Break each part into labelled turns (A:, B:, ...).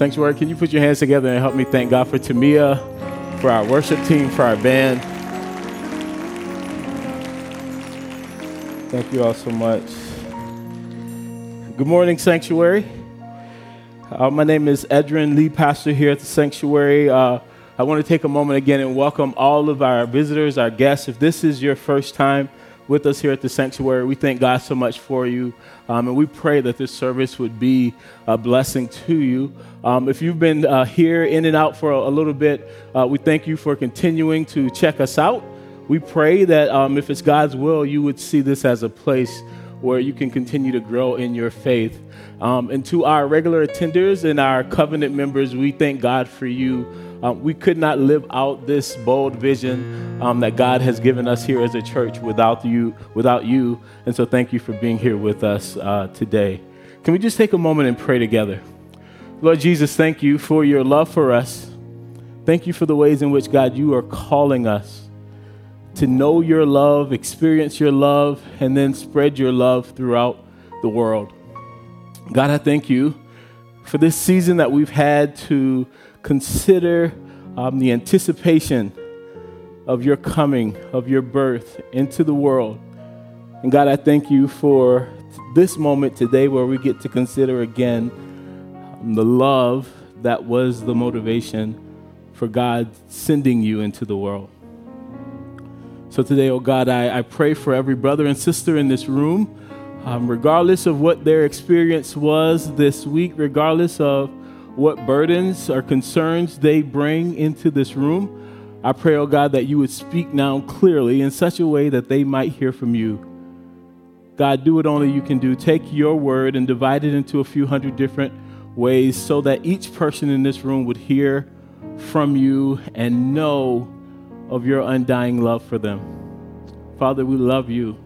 A: Sanctuary, can you put your hands together and help me thank God for Tamia, for our worship team, for our band? Thank you all so much. Good morning, Sanctuary. Uh, my name is Edrin, lead pastor here at the Sanctuary. Uh, I want to take a moment again and welcome all of our visitors, our guests. If this is your first time with us here at the Sanctuary, we thank God so much for you. Um, and we pray that this service would be a blessing to you. Um, if you've been uh, here in and out for a, a little bit, uh, we thank you for continuing to check us out. We pray that um, if it's God's will, you would see this as a place where you can continue to grow in your faith. Um, and to our regular attenders and our covenant members, we thank God for you. Um, we could not live out this bold vision um, that God has given us here as a church without you. Without you, and so thank you for being here with us uh, today. Can we just take a moment and pray together? Lord Jesus, thank you for your love for us. Thank you for the ways in which God you are calling us to know your love, experience your love, and then spread your love throughout the world. God, I thank you for this season that we've had to consider um, the anticipation of your coming, of your birth into the world. And God, I thank you for this moment today where we get to consider again um, the love that was the motivation for God sending you into the world. So today, oh God, I, I pray for every brother and sister in this room, um, regardless of what their experience was this week, regardless of what burdens or concerns they bring into this room. I pray, oh God, that you would speak now clearly in such a way that they might hear from you. God, do what only you can do. Take your word and divide it into a few hundred different ways so that each person in this room would hear from you and know of your undying love for them. Father, we love you,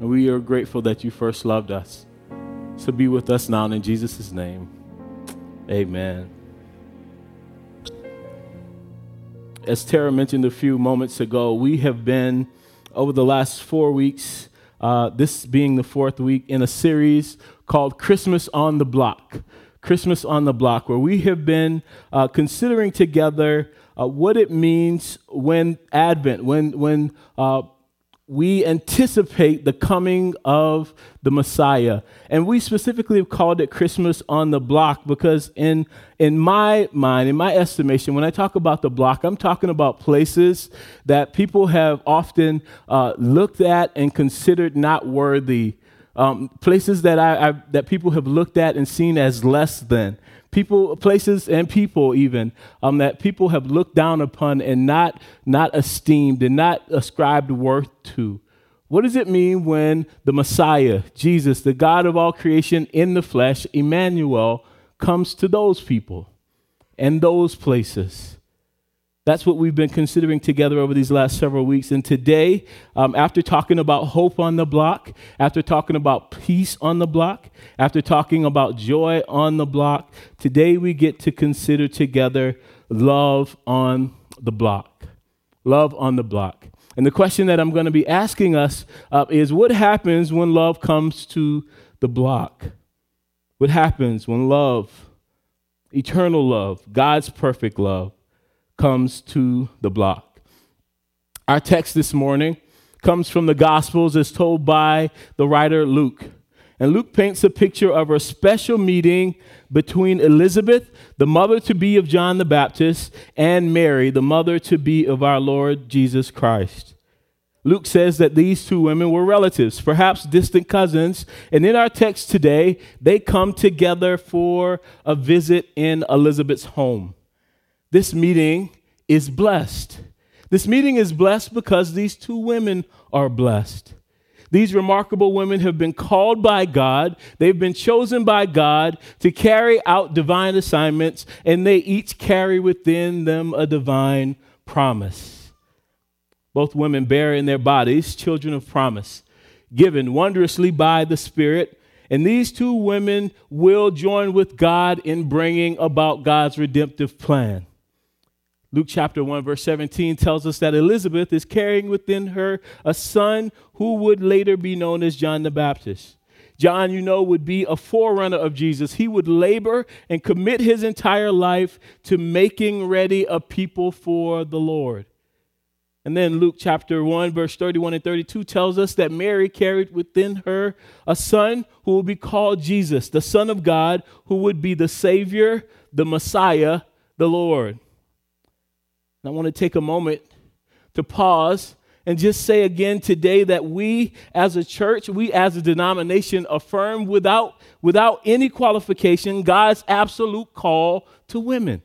A: and we are grateful that you first loved us. So be with us now in Jesus' name. Amen. As Tara mentioned a few moments ago, we have been over the last four weeks, uh, this being the fourth week, in a series called Christmas on the Block. Christmas on the Block, where we have been uh, considering together uh, what it means when Advent, when, when uh, we anticipate the coming of the Messiah. And we specifically have called it Christmas on the block because, in, in my mind, in my estimation, when I talk about the block, I'm talking about places that people have often uh, looked at and considered not worthy. Um, places that, I, I, that people have looked at and seen as less than people, places, and people even um, that people have looked down upon and not not esteemed and not ascribed worth to. What does it mean when the Messiah, Jesus, the God of all creation in the flesh, Emmanuel, comes to those people and those places? That's what we've been considering together over these last several weeks. And today, um, after talking about hope on the block, after talking about peace on the block, after talking about joy on the block, today we get to consider together love on the block. Love on the block. And the question that I'm going to be asking us uh, is what happens when love comes to the block? What happens when love, eternal love, God's perfect love, comes to the block. Our text this morning comes from the Gospels as told by the writer Luke. And Luke paints a picture of a special meeting between Elizabeth, the mother to be of John the Baptist, and Mary, the mother to be of our Lord Jesus Christ. Luke says that these two women were relatives, perhaps distant cousins, and in our text today, they come together for a visit in Elizabeth's home. This meeting is blessed. This meeting is blessed because these two women are blessed. These remarkable women have been called by God, they've been chosen by God to carry out divine assignments, and they each carry within them a divine promise. Both women bear in their bodies children of promise, given wondrously by the Spirit. And these two women will join with God in bringing about God's redemptive plan. Luke chapter 1, verse 17 tells us that Elizabeth is carrying within her a son who would later be known as John the Baptist. John, you know, would be a forerunner of Jesus. He would labor and commit his entire life to making ready a people for the Lord. And then Luke chapter 1, verse 31 and 32 tells us that Mary carried within her a son who will be called Jesus, the Son of God, who would be the Savior, the Messiah, the Lord. And I want to take a moment to pause and just say again today that we as a church, we as a denomination affirm without, without any qualification God's absolute call to women.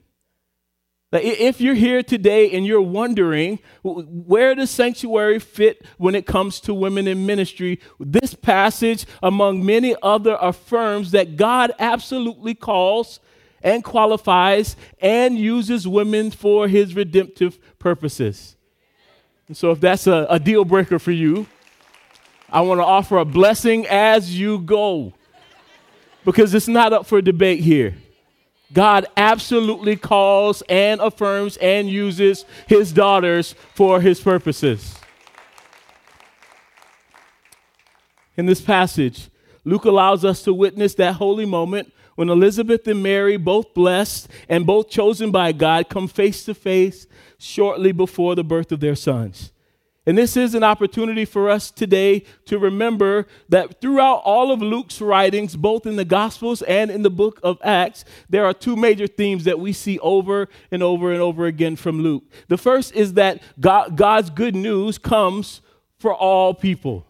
A: That If you're here today and you're wondering where does sanctuary fit when it comes to women in ministry, this passage, among many other, affirms that God absolutely calls and qualifies and uses women for his redemptive purposes. And so, if that's a, a deal breaker for you, I want to offer a blessing as you go because it's not up for debate here. God absolutely calls and affirms and uses his daughters for his purposes. In this passage, Luke allows us to witness that holy moment when Elizabeth and Mary, both blessed and both chosen by God, come face to face shortly before the birth of their sons. And this is an opportunity for us today to remember that throughout all of Luke's writings, both in the Gospels and in the book of Acts, there are two major themes that we see over and over and over again from Luke. The first is that God, God's good news comes for all people.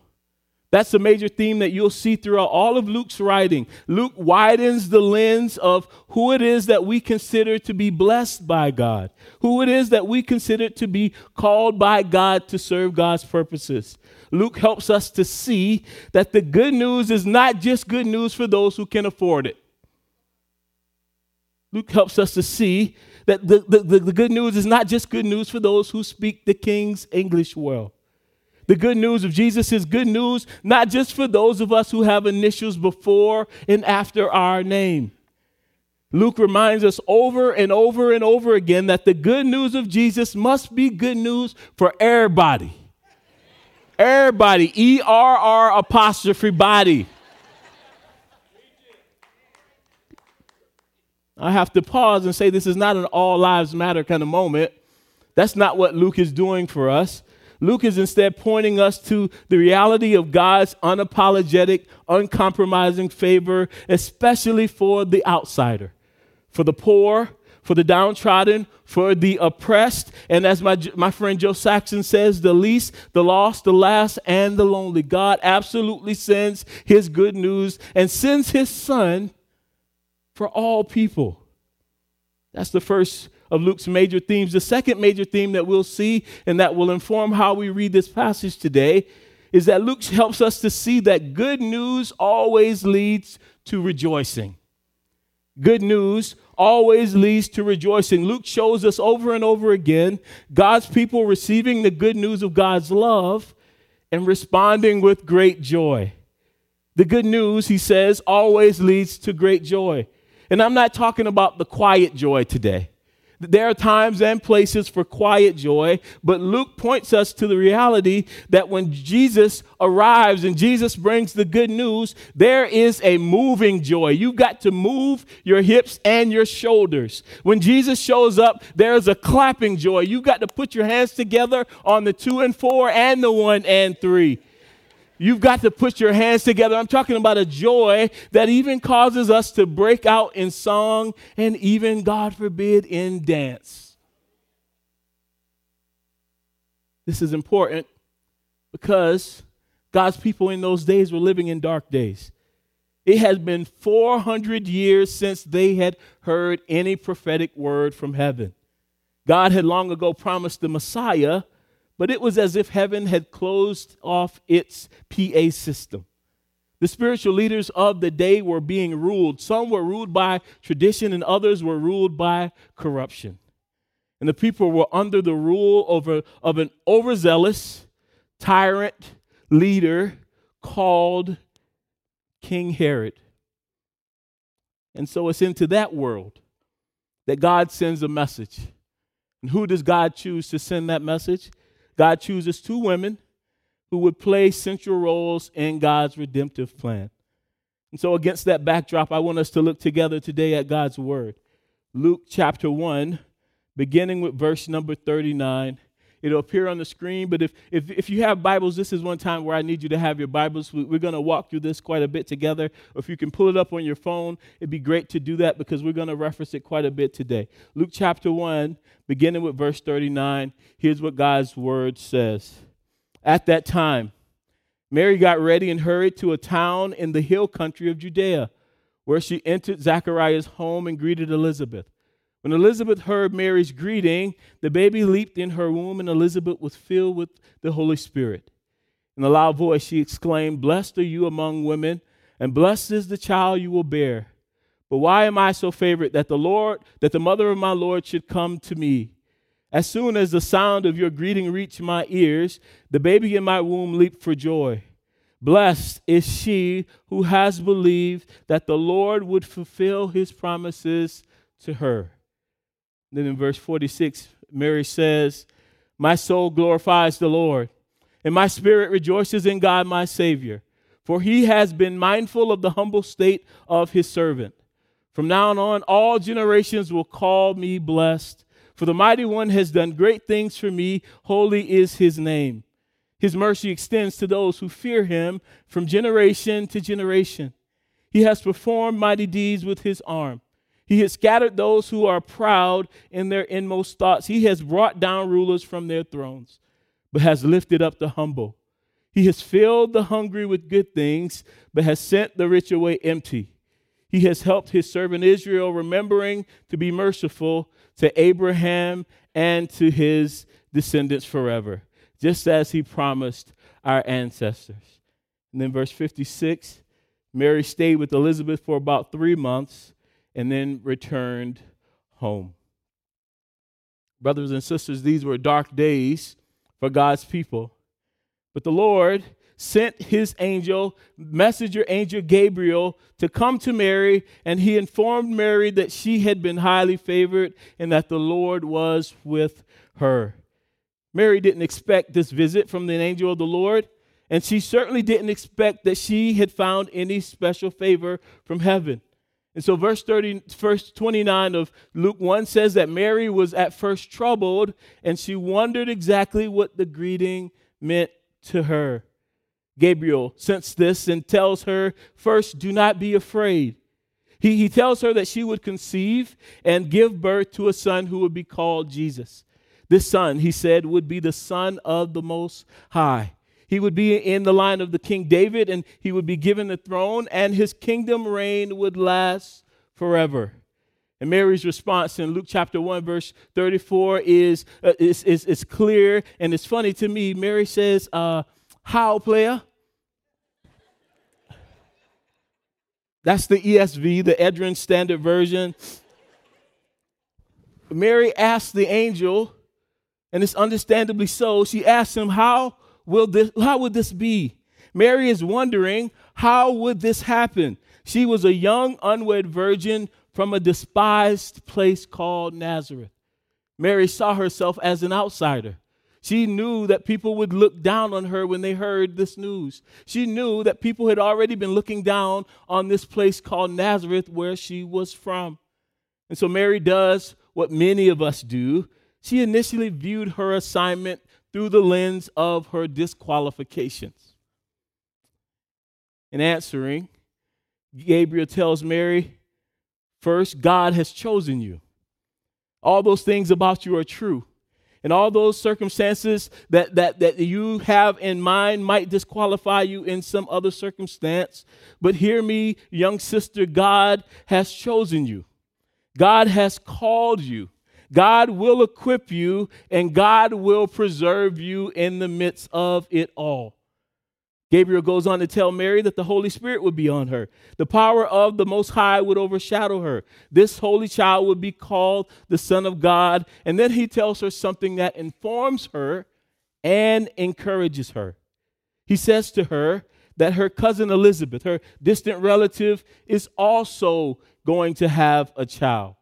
A: That's a major theme that you'll see throughout all of Luke's writing. Luke widens the lens of who it is that we consider to be blessed by God, who it is that we consider to be called by God to serve God's purposes. Luke helps us to see that the good news is not just good news for those who can afford it. Luke helps us to see that the, the, the, the good news is not just good news for those who speak the King's English well. The good news of Jesus is good news not just for those of us who have initials before and after our name. Luke reminds us over and over and over again that the good news of Jesus must be good news for everybody. Everybody, E R R apostrophe body. I have to pause and say this is not an all lives matter kind of moment. That's not what Luke is doing for us. Luke is instead pointing us to the reality of God's unapologetic, uncompromising favor, especially for the outsider, for the poor, for the downtrodden, for the oppressed, and as my, my friend Joe Saxon says, the least, the lost, the last, and the lonely. God absolutely sends his good news and sends his son for all people. That's the first of Luke's major themes. The second major theme that we'll see and that will inform how we read this passage today is that Luke helps us to see that good news always leads to rejoicing. Good news always leads to rejoicing. Luke shows us over and over again God's people receiving the good news of God's love and responding with great joy. The good news, he says, always leads to great joy. And I'm not talking about the quiet joy today. There are times and places for quiet joy, but Luke points us to the reality that when Jesus arrives and Jesus brings the good news, there is a moving joy. You've got to move your hips and your shoulders. When Jesus shows up, there's a clapping joy. You've got to put your hands together on the two and four and the one and three. You've got to put your hands together. I'm talking about a joy that even causes us to break out in song and even, God forbid, in dance. This is important because God's people in those days were living in dark days. It has been 400 years since they had heard any prophetic word from heaven. God had long ago promised the Messiah but it was as if heaven had closed off its PA system. The spiritual leaders of the day were being ruled. Some were ruled by tradition, and others were ruled by corruption. And the people were under the rule over, of an overzealous, tyrant leader called King Herod. And so it's into that world that God sends a message. And who does God choose to send that message? God chooses two women who would play central roles in God's redemptive plan. And so, against that backdrop, I want us to look together today at God's Word. Luke chapter 1, beginning with verse number 39 It'll appear on the screen. But if, if, if you have Bibles, this is one time where I need you to have your Bibles. We, we're going to walk through this quite a bit together. If you can pull it up on your phone, it'd be great to do that because we're going to reference it quite a bit today. Luke chapter 1, beginning with verse 39, here's what God's word says. At that time, Mary got ready and hurried to a town in the hill country of Judea, where she entered Zachariah's home and greeted Elizabeth. When Elizabeth heard Mary's greeting, the baby leaped in her womb, and Elizabeth was filled with the Holy Spirit. In a loud voice, she exclaimed, Blessed are you among women, and blessed is the child you will bear. But why am I so favored that the Lord, that the mother of my Lord should come to me? As soon as the sound of your greeting reached my ears, the baby in my womb leaped for joy. Blessed is she who has believed that the Lord would fulfill his promises to her. Then in verse 46, Mary says, My soul glorifies the Lord, and my spirit rejoices in God my Savior, for he has been mindful of the humble state of his servant. From now on, all generations will call me blessed, for the mighty one has done great things for me. Holy is his name. His mercy extends to those who fear him from generation to generation. He has performed mighty deeds with his arm. He has scattered those who are proud in their inmost thoughts. He has brought down rulers from their thrones, but has lifted up the humble. He has filled the hungry with good things, but has sent the rich away empty. He has helped his servant Israel, remembering to be merciful to Abraham and to his descendants forever, just as he promised our ancestors. And then, verse 56 Mary stayed with Elizabeth for about three months and then returned home. Brothers and sisters, these were dark days for God's people. But the Lord sent his angel, messenger angel Gabriel, to come to Mary, and he informed Mary that she had been highly favored and that the Lord was with her. Mary didn't expect this visit from the angel of the Lord, and she certainly didn't expect that she had found any special favor from heaven. And so, verse 30, verse 29 of Luke 1 says that Mary was at first troubled and she wondered exactly what the greeting meant to her. Gabriel sensed this and tells her, First, do not be afraid. He, he tells her that she would conceive and give birth to a son who would be called Jesus. This son, he said, would be the son of the Most High. He would be in the line of the King David and he would be given the throne, and his kingdom reign would last forever. And Mary's response in Luke chapter 1, verse 34 is, uh, is, is, is, clear and it's funny to me. Mary says, uh, How, player? That's the ESV, the Edrin Standard Version. Mary asked the angel, and it's understandably so. She asked him, How will this, how would this be? Mary is wondering, how would this happen? She was a young, unwed virgin from a despised place called Nazareth. Mary saw herself as an outsider. She knew that people would look down on her when they heard this news. She knew that people had already been looking down on this place called Nazareth where she was from. And so Mary does what many of us do. She initially viewed her assignment through the lens of her disqualifications. In answering, Gabriel tells Mary, first, God has chosen you. All those things about you are true. And all those circumstances that, that, that you have in mind might disqualify you in some other circumstance. But hear me, young sister, God has chosen you. God has called you. God will equip you and God will preserve you in the midst of it all. Gabriel goes on to tell Mary that the Holy Spirit would be on her. The power of the Most High would overshadow her. This holy child would be called the Son of God. And then he tells her something that informs her and encourages her. He says to her that her cousin Elizabeth, her distant relative, is also going to have a child.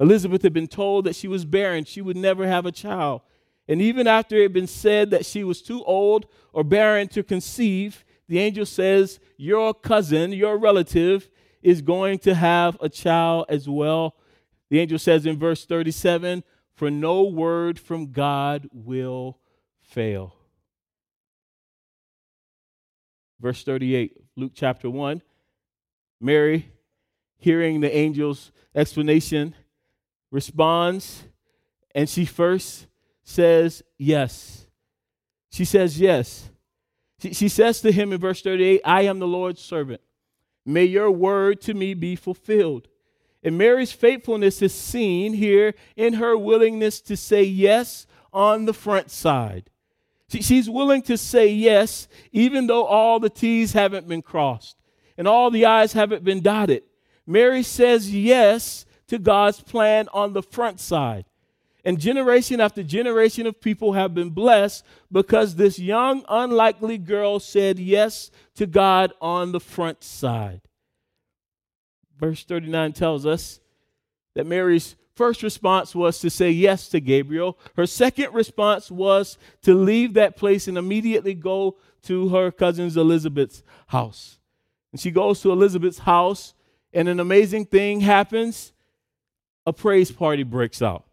A: Elizabeth had been told that she was barren, she would never have a child. And even after it had been said that she was too old or barren to conceive, the angel says, Your cousin, your relative, is going to have a child as well. The angel says in verse 37 For no word from God will fail. Verse 38, Luke chapter 1. Mary, hearing the angel's explanation, responds, and she first says yes. She says yes. She, she says to him in verse 38, I am the Lord's servant. May your word to me be fulfilled. And Mary's faithfulness is seen here in her willingness to say yes on the front side. She, she's willing to say yes, even though all the T's haven't been crossed and all the I's haven't been dotted. Mary says yes to God's plan on the front side. And generation after generation of people have been blessed because this young, unlikely girl said yes to God on the front side. Verse 39 tells us that Mary's first response was to say yes to Gabriel. Her second response was to leave that place and immediately go to her cousin's Elizabeth's house. And she goes to Elizabeth's house, and an amazing thing happens a praise party breaks out.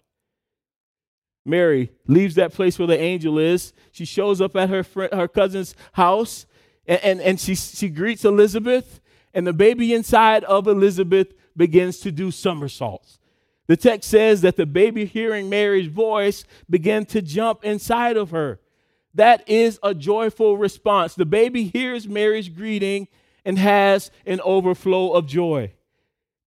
A: Mary leaves that place where the angel is. She shows up at her friend, her cousin's house, and, and, and she, she greets Elizabeth, and the baby inside of Elizabeth begins to do somersaults. The text says that the baby, hearing Mary's voice, began to jump inside of her. That is a joyful response. The baby hears Mary's greeting and has an overflow of joy.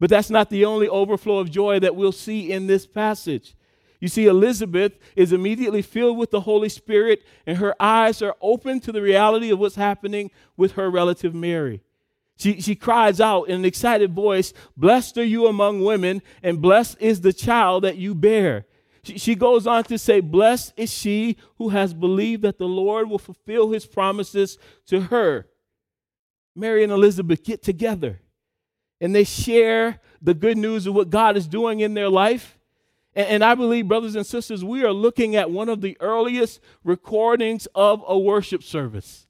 A: But that's not the only overflow of joy that we'll see in this passage. You see, Elizabeth is immediately filled with the Holy Spirit, and her eyes are open to the reality of what's happening with her relative Mary. She, she cries out in an excited voice, Blessed are you among women, and blessed is the child that you bear. She, she goes on to say, Blessed is she who has believed that the Lord will fulfill his promises to her. Mary and Elizabeth get together and they share the good news of what God is doing in their life. And, and, I believe, brothers and sisters, we are looking at one of the earliest recordings of a worship service.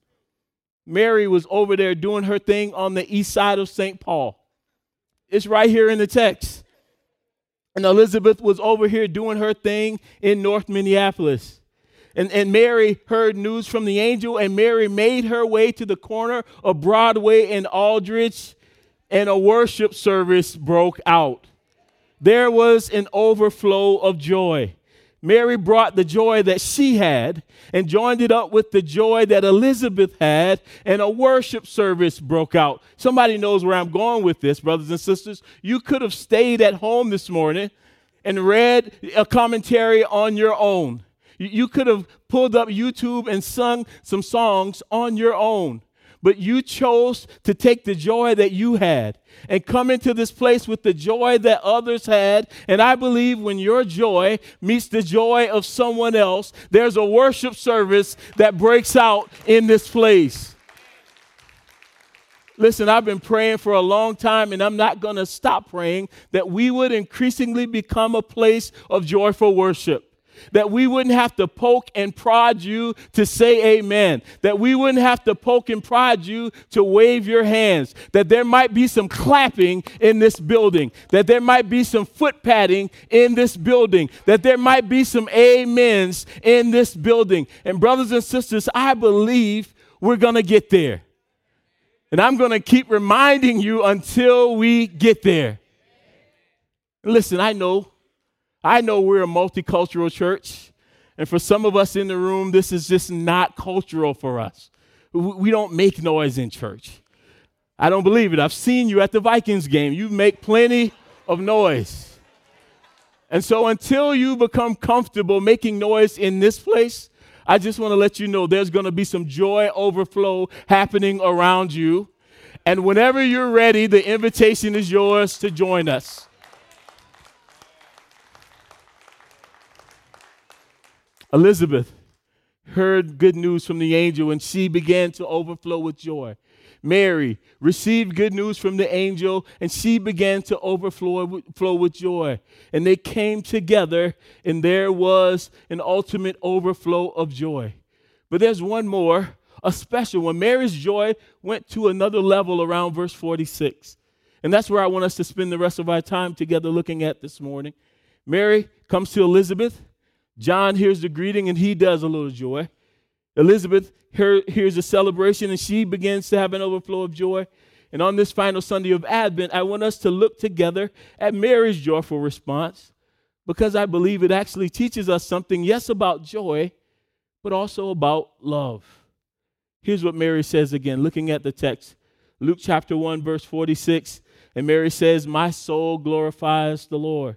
A: Mary was over there doing her thing on the east side of St. Paul. It's right here in the text. And Elizabeth was over here doing her thing in North Minneapolis. And, and Mary heard news from the angel, and Mary made her way to the corner of Broadway and Aldrich, and a worship service broke out there was an overflow of joy. Mary brought the joy that she had and joined it up with the joy that Elizabeth had, and a worship service broke out. Somebody knows where I'm going with this, brothers and sisters. You could have stayed at home this morning and read a commentary on your own. You could have pulled up YouTube and sung some songs on your own but you chose to take the joy that you had and come into this place with the joy that others had. And I believe when your joy meets the joy of someone else, there's a worship service that breaks out in this place. Listen, I've been praying for a long time, and I'm not going to stop praying that we would increasingly become a place of joyful worship that we wouldn't have to poke and prod you to say amen, that we wouldn't have to poke and prod you to wave your hands, that there might be some clapping in this building, that there might be some foot patting in this building, that there might be some amens in this building. And, brothers and sisters, I believe we're going to get there. And I'm going to keep reminding you until we get there. Listen, I know I know we're a multicultural church, and for some of us in the room, this is just not cultural for us. We don't make noise in church. I don't believe it. I've seen you at the Vikings game. You make plenty of noise. And so until you become comfortable making noise in this place, I just want to let you know there's going to be some joy overflow happening around you. And whenever you're ready, the invitation is yours to join us. Elizabeth heard good news from the angel and she began to overflow with joy. Mary received good news from the angel and she began to overflow flow with joy. And they came together and there was an ultimate overflow of joy. But there's one more a special one. Mary's joy went to another level around verse 46. And that's where I want us to spend the rest of our time together looking at this morning. Mary comes to Elizabeth. John hears the greeting and he does a little joy. Elizabeth hears a celebration and she begins to have an overflow of joy. And on this final Sunday of Advent, I want us to look together at Mary's joyful response because I believe it actually teaches us something, yes, about joy, but also about love. Here's what Mary says again, looking at the text Luke chapter 1, verse 46. And Mary says, My soul glorifies the Lord,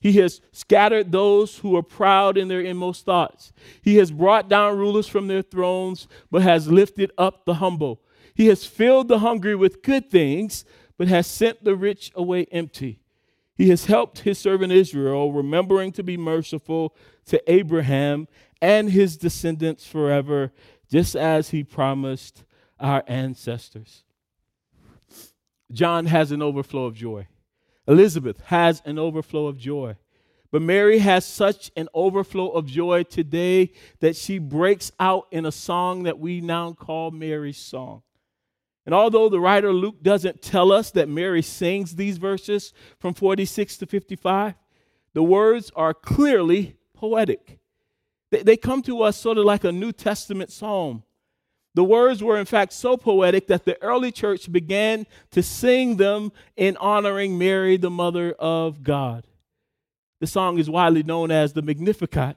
A: He has scattered those who are proud in their inmost thoughts. He has brought down rulers from their thrones, but has lifted up the humble. He has filled the hungry with good things, but has sent the rich away empty. He has helped his servant Israel, remembering to be merciful to Abraham and his descendants forever, just as he promised our ancestors. John has an overflow of joy. Elizabeth has an overflow of joy. But Mary has such an overflow of joy today that she breaks out in a song that we now call Mary's song. And although the writer Luke doesn't tell us that Mary sings these verses from 46 to 55, the words are clearly poetic. They, come to us sort of like a New Testament psalm. The words were, in fact, so poetic that the early church began to sing them in honoring Mary, the mother of God. The song is widely known as the Magnificat,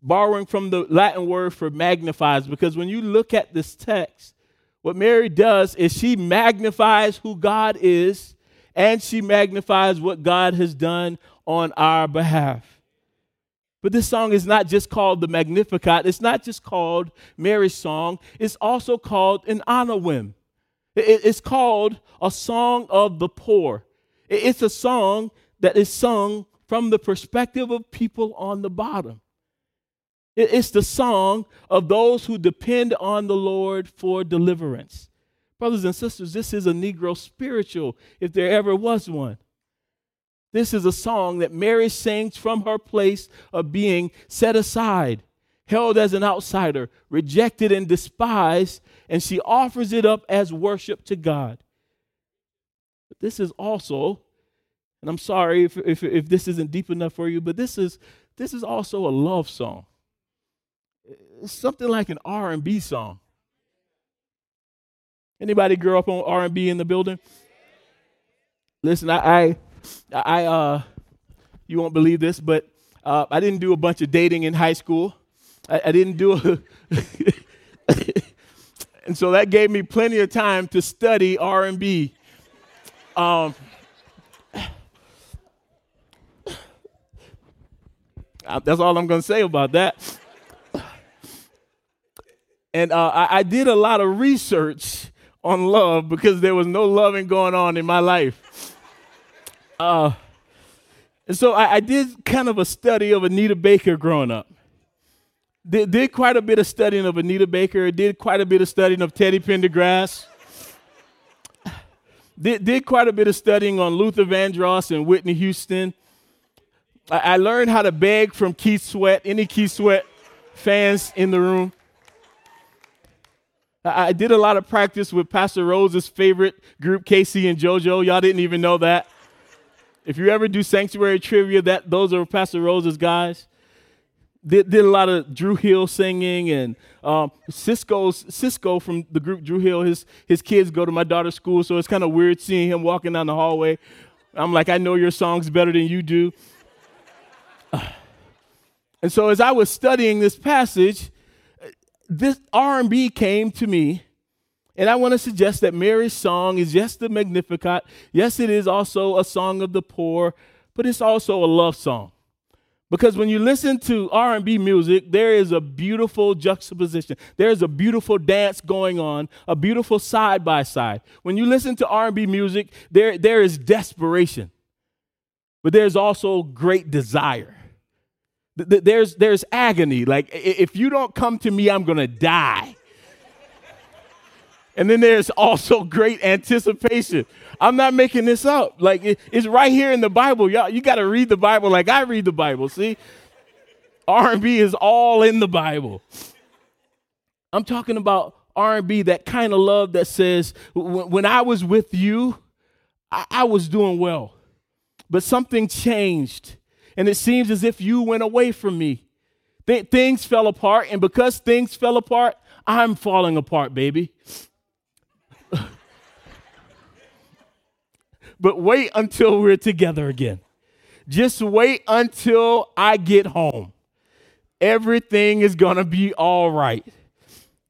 A: borrowing from the Latin word for magnifies, because when you look at this text, what Mary does is she magnifies who God is and she magnifies what God has done on our behalf. But this song is not just called the Magnificat, it's not just called Mary's song, it's also called an Anawim. It's called a song of the poor. It's a song that is sung from the perspective of people on the bottom. It's the song of those who depend on the Lord for deliverance. Brothers and sisters, this is a Negro spiritual, if there ever was one. This is a song that Mary sings from her place of being set aside, held as an outsider, rejected and despised, and she offers it up as worship to God. But this is also, and I'm sorry if, if, if this isn't deep enough for you, but this is, this is also a love song something like an R&B song. Anybody grew up on R&B in the building? Listen, I, I, I uh, you won't believe this, but uh, I didn't do a bunch of dating in high school. I, I didn't do a, and so that gave me plenty of time to study R&B. Um, that's all I'm to say about that. And uh, I, I did a lot of research on love because there was no loving going on in my life. Uh, and so I, I, did kind of a study of Anita Baker growing up. Did, did quite a bit of studying of Anita Baker, did quite a bit of studying of Teddy Pendergrass. Did, did quite a bit of studying on Luther Vandross and Whitney Houston. I, I learned how to beg from Keith Sweat. Any Keith Sweat fans in the room? I did a lot of practice with Pastor Rose's favorite group, K-Ci and JoJo. Y'all didn't even know that. If you ever do sanctuary trivia, that those are Pastor Rose's guys. Did, did a lot of Dru Hill singing and um, Sisqó's Sisqó from the group Dru Hill. His his kids go to my daughter's school, so it's kind of weird seeing him walking down the hallway. I'm like, I know your songs better than you do. And so as I was studying this passage, this R&B came to me, and I want to suggest that Mary's song is yes, the Magnificat. Yes, it is also a song of the poor, but it's also a love song. Because when you listen to R&B music, there is a beautiful juxtaposition. There is a beautiful dance going on, a beautiful side by side. When you listen to R&B music, there, there is desperation. But there's also great desire. There's, there's agony. Like, if you don't come to me, I'm going to die. And then there's also great anticipation. I'm not making this up. Like it, it's right here in the Bible. Y'all, you got to read the Bible like I read the Bible. See, R&B is all in the Bible. I'm talking about R&B, that kind of love that says, when, I was with you, I, I was doing well, but something changed, and it seems as if you went away from me. Th- things fell apart, and because things fell apart, I'm falling apart, baby. But wait until we're together again. Just wait until I get home. Everything is going to be all right.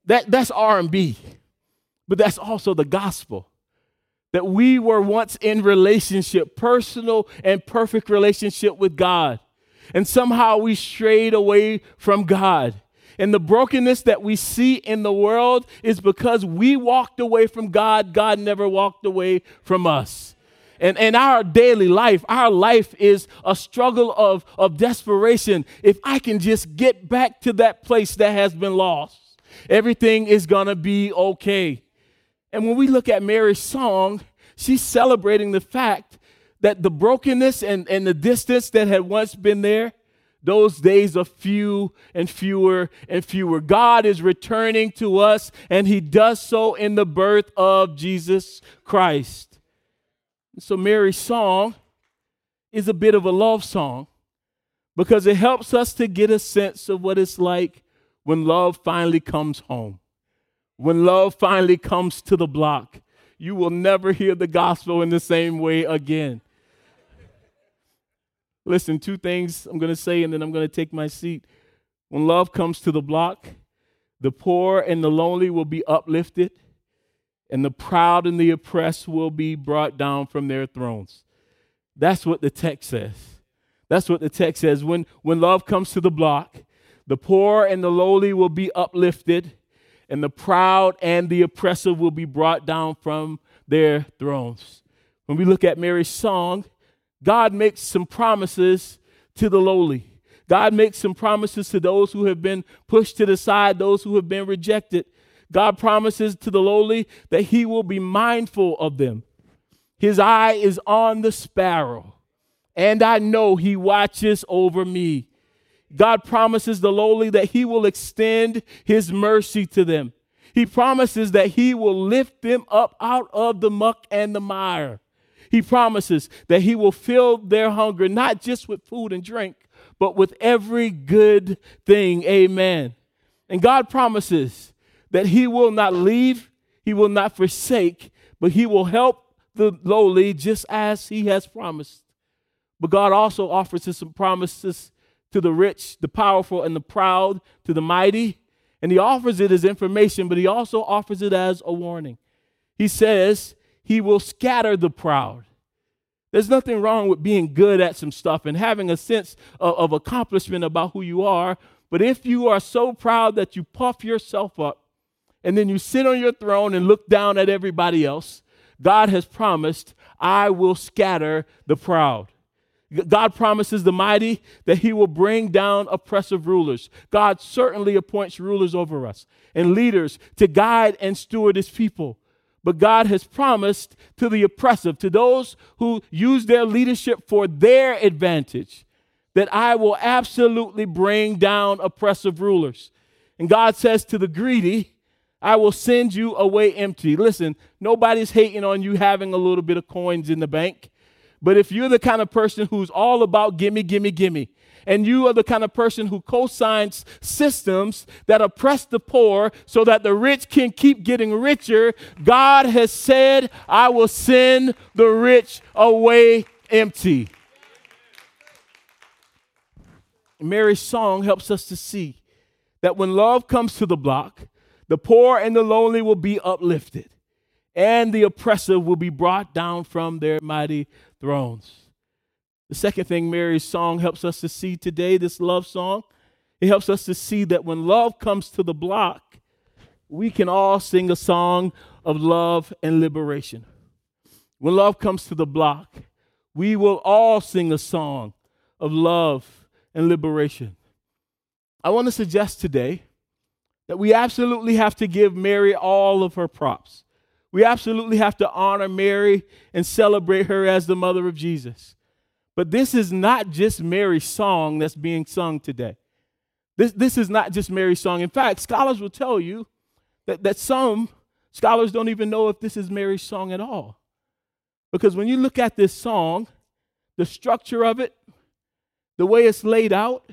A: That, that's R&B. But that's also the gospel. That we were once in relationship, personal and perfect relationship with God. And somehow we strayed away from God. And the brokenness that we see in the world is because we walked away from God. God never walked away from us. And, and our daily life, our life is a struggle of, of desperation. If I can just get back to that place that has been lost, everything is going to be okay. And when we look at Mary's song, she's celebrating the fact that the brokenness and, and the distance that had once been there, those days are few and fewer and fewer. God is returning to us, and He does so in the birth of Jesus Christ. So Mary's song is a bit of a love song because it helps us to get a sense of what it's like when love finally comes home. When love finally comes to the block, you will never hear the gospel in the same way again. Listen, two things I'm going to say and then I'm going to take my seat. When love comes to the block, the poor and the lonely will be uplifted and the proud and the oppressed will be brought down from their thrones. That's what the text says. That's what the text says. When, when love comes to the block, the poor and the lowly will be uplifted, and the proud and the oppressive will be brought down from their thrones. When we look at Mary's song, God makes some promises to the lowly. God makes some promises to those who have been pushed to the side, those who have been rejected. God promises to the lowly that he will be mindful of them. His eye is on the sparrow, and I know he watches over me. God promises the lowly that he will extend his mercy to them. He promises that he will lift them up out of the muck and the mire. He promises that he will fill their hunger, not just with food and drink, but with every good thing. Amen. And God promises that he will not leave, he will not forsake, but he will help the lowly just as he has promised. But God also offers us some promises to the rich, the powerful, and the proud, to the mighty. And he offers it as information, but he also offers it as a warning. He says he will scatter the proud. There's nothing wrong with being good at some stuff and having a sense of, of accomplishment about who you are. But if you are so proud that you puff yourself up, and then you sit on your throne and look down at everybody else, God has promised, I will scatter the proud. God promises the mighty that he will bring down oppressive rulers. God certainly appoints rulers over us and leaders to guide and steward his people. But God has promised to the oppressive, to those who use their leadership for their advantage, that I will absolutely bring down oppressive rulers. And God says to the greedy, I will send you away empty. Listen, nobody's hating on you having a little bit of coins in the bank. But if you're the kind of person who's all about gimme, gimme, gimme, and you are the kind of person who co-signs systems that oppress the poor so that the rich can keep getting richer, God has said, I will send the rich away empty. Mary's song helps us to see that when love comes to the block, the poor and the lonely will be uplifted, and the oppressive will be brought down from their mighty thrones. The second thing Mary's song helps us to see today, this love song, it helps us to see that when love comes to the block, we can all sing a song of love and liberation. When love comes to the block, we will all sing a song of love and liberation. I want to suggest today that we absolutely have to give Mary all of her props. We absolutely have to honor Mary and celebrate her as the mother of Jesus. But this is not just Mary's song that's being sung today. This, this is not just Mary's song. In fact, scholars will tell you that, that some scholars don't even know if this is Mary's song at all. Because when you look at this song, the structure of it, the way it's laid out,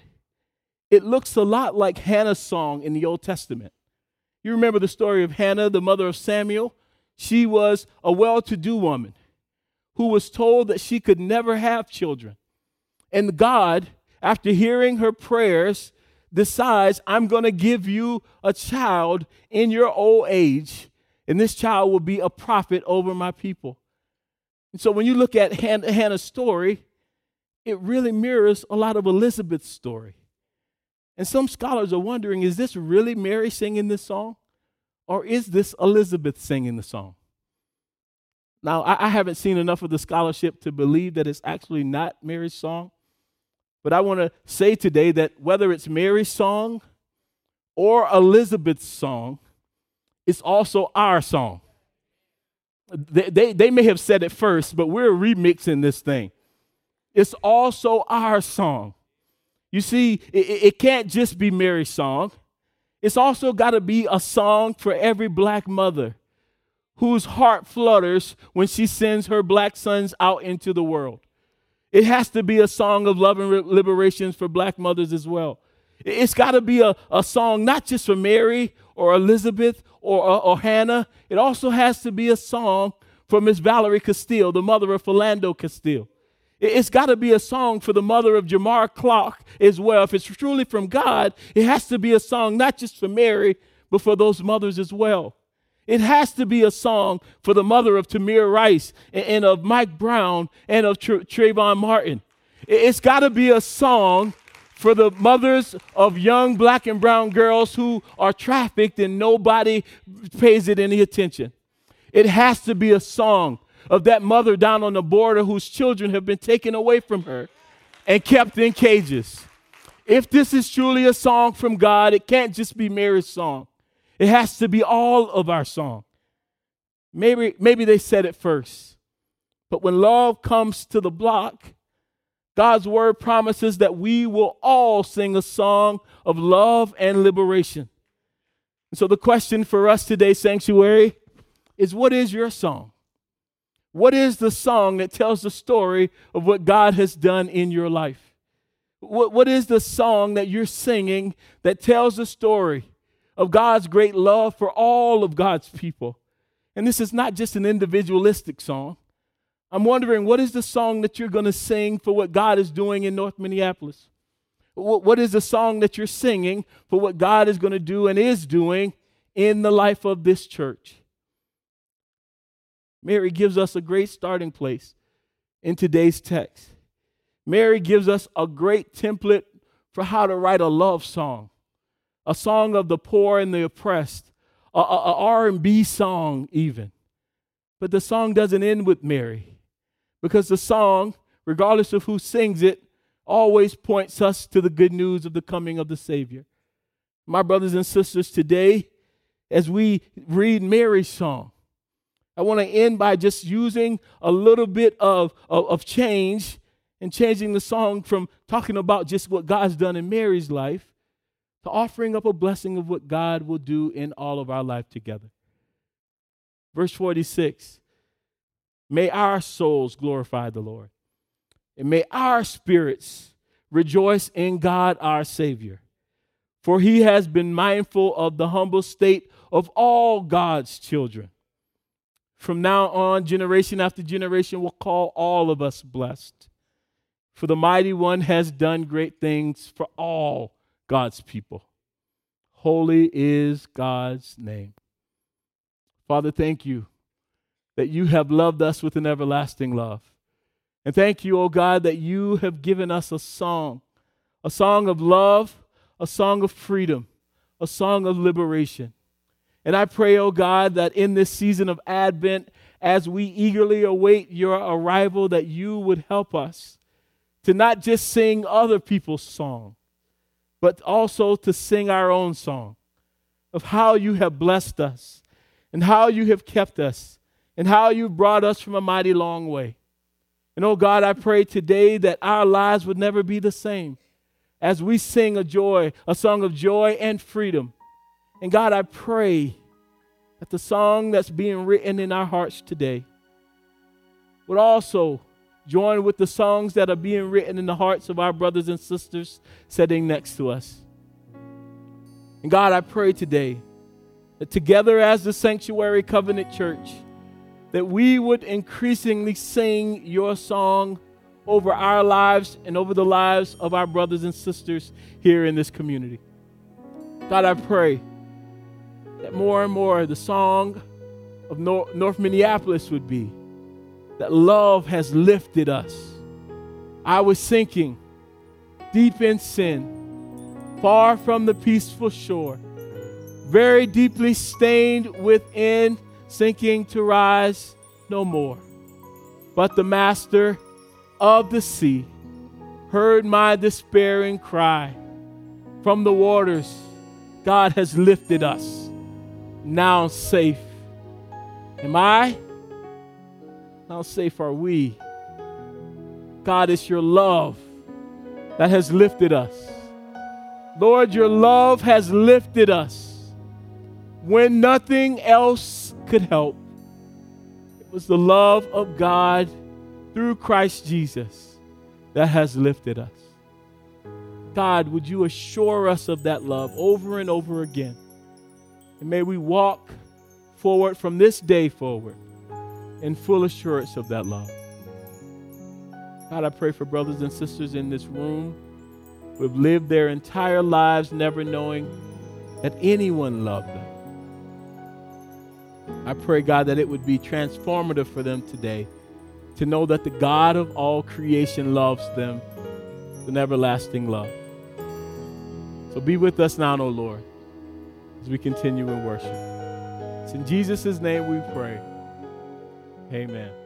A: it looks a lot like Hannah's song in the Old Testament. You remember the story of Hannah, the mother of Samuel? She was a well to do woman who was told that she could never have children. And God, after hearing her prayers, decides, I'm going to give you a child in your old age, and this child will be a prophet over my people. And so when you look at Hannah's story, it really mirrors a lot of Elizabeth's story. And some scholars are wondering is this really Mary singing this song? Or is this Elizabeth singing the song? Now, I, I, haven't seen enough of the scholarship to believe that it's actually not Mary's song. But I want to say today that whether it's Mary's song or Elizabeth's song, it's also our song. They, they, they may have said it first, but we're remixing this thing. It's also our song. You see, it, it can't just be Mary's song. It's also got to be a song for every black mother whose heart flutters when she sends her black sons out into the world. It has to be a song of love and liberation for black mothers as well. It's got to be a, a song not just for Mary or Elizabeth or, or, or Hannah. It also has to be a song for Miss Valerie Castile, the mother of Philando Castile. It's got to be a song for the mother of Jamar Clark as well. If it's truly from God, it has to be a song not just for Mary, but for those mothers as well. It has to be a song for the mother of Tamir Rice and, of Mike Brown and of Tra- Trayvon Martin. It's got to be a song for the mothers of young black and brown girls who are trafficked and nobody pays it any attention. It has to be a song of that mother down on the border whose children have been taken away from her and kept in cages. If this is truly a song from God, it can't just be Mary's song. It has to be all of our song. Maybe, maybe they said it first. But when love comes to the block, God's word promises that we will all sing a song of love and liberation. And so the question for us today, Sanctuary, is what is your song? What is the song that tells the story of what God has done in your life? What, what is the song that you're singing that tells the story of God's great love for all of God's people? And this is not just an individualistic song. I'm wondering what is the song that you're going to sing for what God is doing in North Minneapolis? What, What is the song that you're singing for what God is going to do and is doing in the life of this church? Mary gives us a great starting place in today's text. Mary gives us a great template for how to write a love song, a song of the poor and the oppressed, a, a, a R&B song even. But the song doesn't end with Mary because the song, regardless of who sings it, always points us to the good news of the coming of the Savior. My brothers and sisters, today, as we read Mary's song, I want to end by just using a little bit of, of, of, change and changing the song from talking about just what God's done in Mary's life to offering up a blessing of what God will do in all of our life together. Verse 46 May our souls glorify the Lord. And may our spirits rejoice in God our Savior. For he has been mindful of the humble state of all God's children. From now on, generation after generation will call all of us blessed. For the mighty one has done great things for all God's people. Holy is God's name. Father, thank you that you have loved us with an everlasting love. And thank you, O oh God, that you have given us a song, a song of love, a song of freedom, a song of liberation. And I pray, oh God, that in this season of Advent, as we eagerly await your arrival, that you would help us to not just sing other people's song, but also to sing our own song of how you have blessed us and how you have kept us and how you brought us from a mighty long way. And oh God, I pray today that our lives would never be the same as we sing a joy, a song of joy and freedom. And God, I pray that the song that's being written in our hearts today would also join with the songs that are being written in the hearts of our brothers and sisters sitting next to us. And God, I pray today that together as the Sanctuary Covenant Church, that we would increasingly sing your song over our lives and over the lives of our brothers and sisters here in this community. God, I pray that more and more the song of North Minneapolis would be that love has lifted us. I was sinking deep in sin, far from the peaceful shore, very deeply stained within, sinking to rise no more. But the Master of the sea heard my despairing cry. From the waters, God has lifted us, now safe. Am I? How safe are we? God, it's your love that has lifted us. Lord, your love has lifted us when nothing else could help. It was the love of God through Christ Jesus that has lifted us. God, would you assure us of that love over and over again? And may we walk forward from this day forward in full assurance of that love. God, I pray for brothers and sisters in this room who have lived their entire lives never knowing that anyone loved them. I pray, God, that it would be transformative for them today to know that the God of all creation loves them with an everlasting love. So be with us now, O Lord, as we continue in worship. It's in Jesus' name we pray. Amen.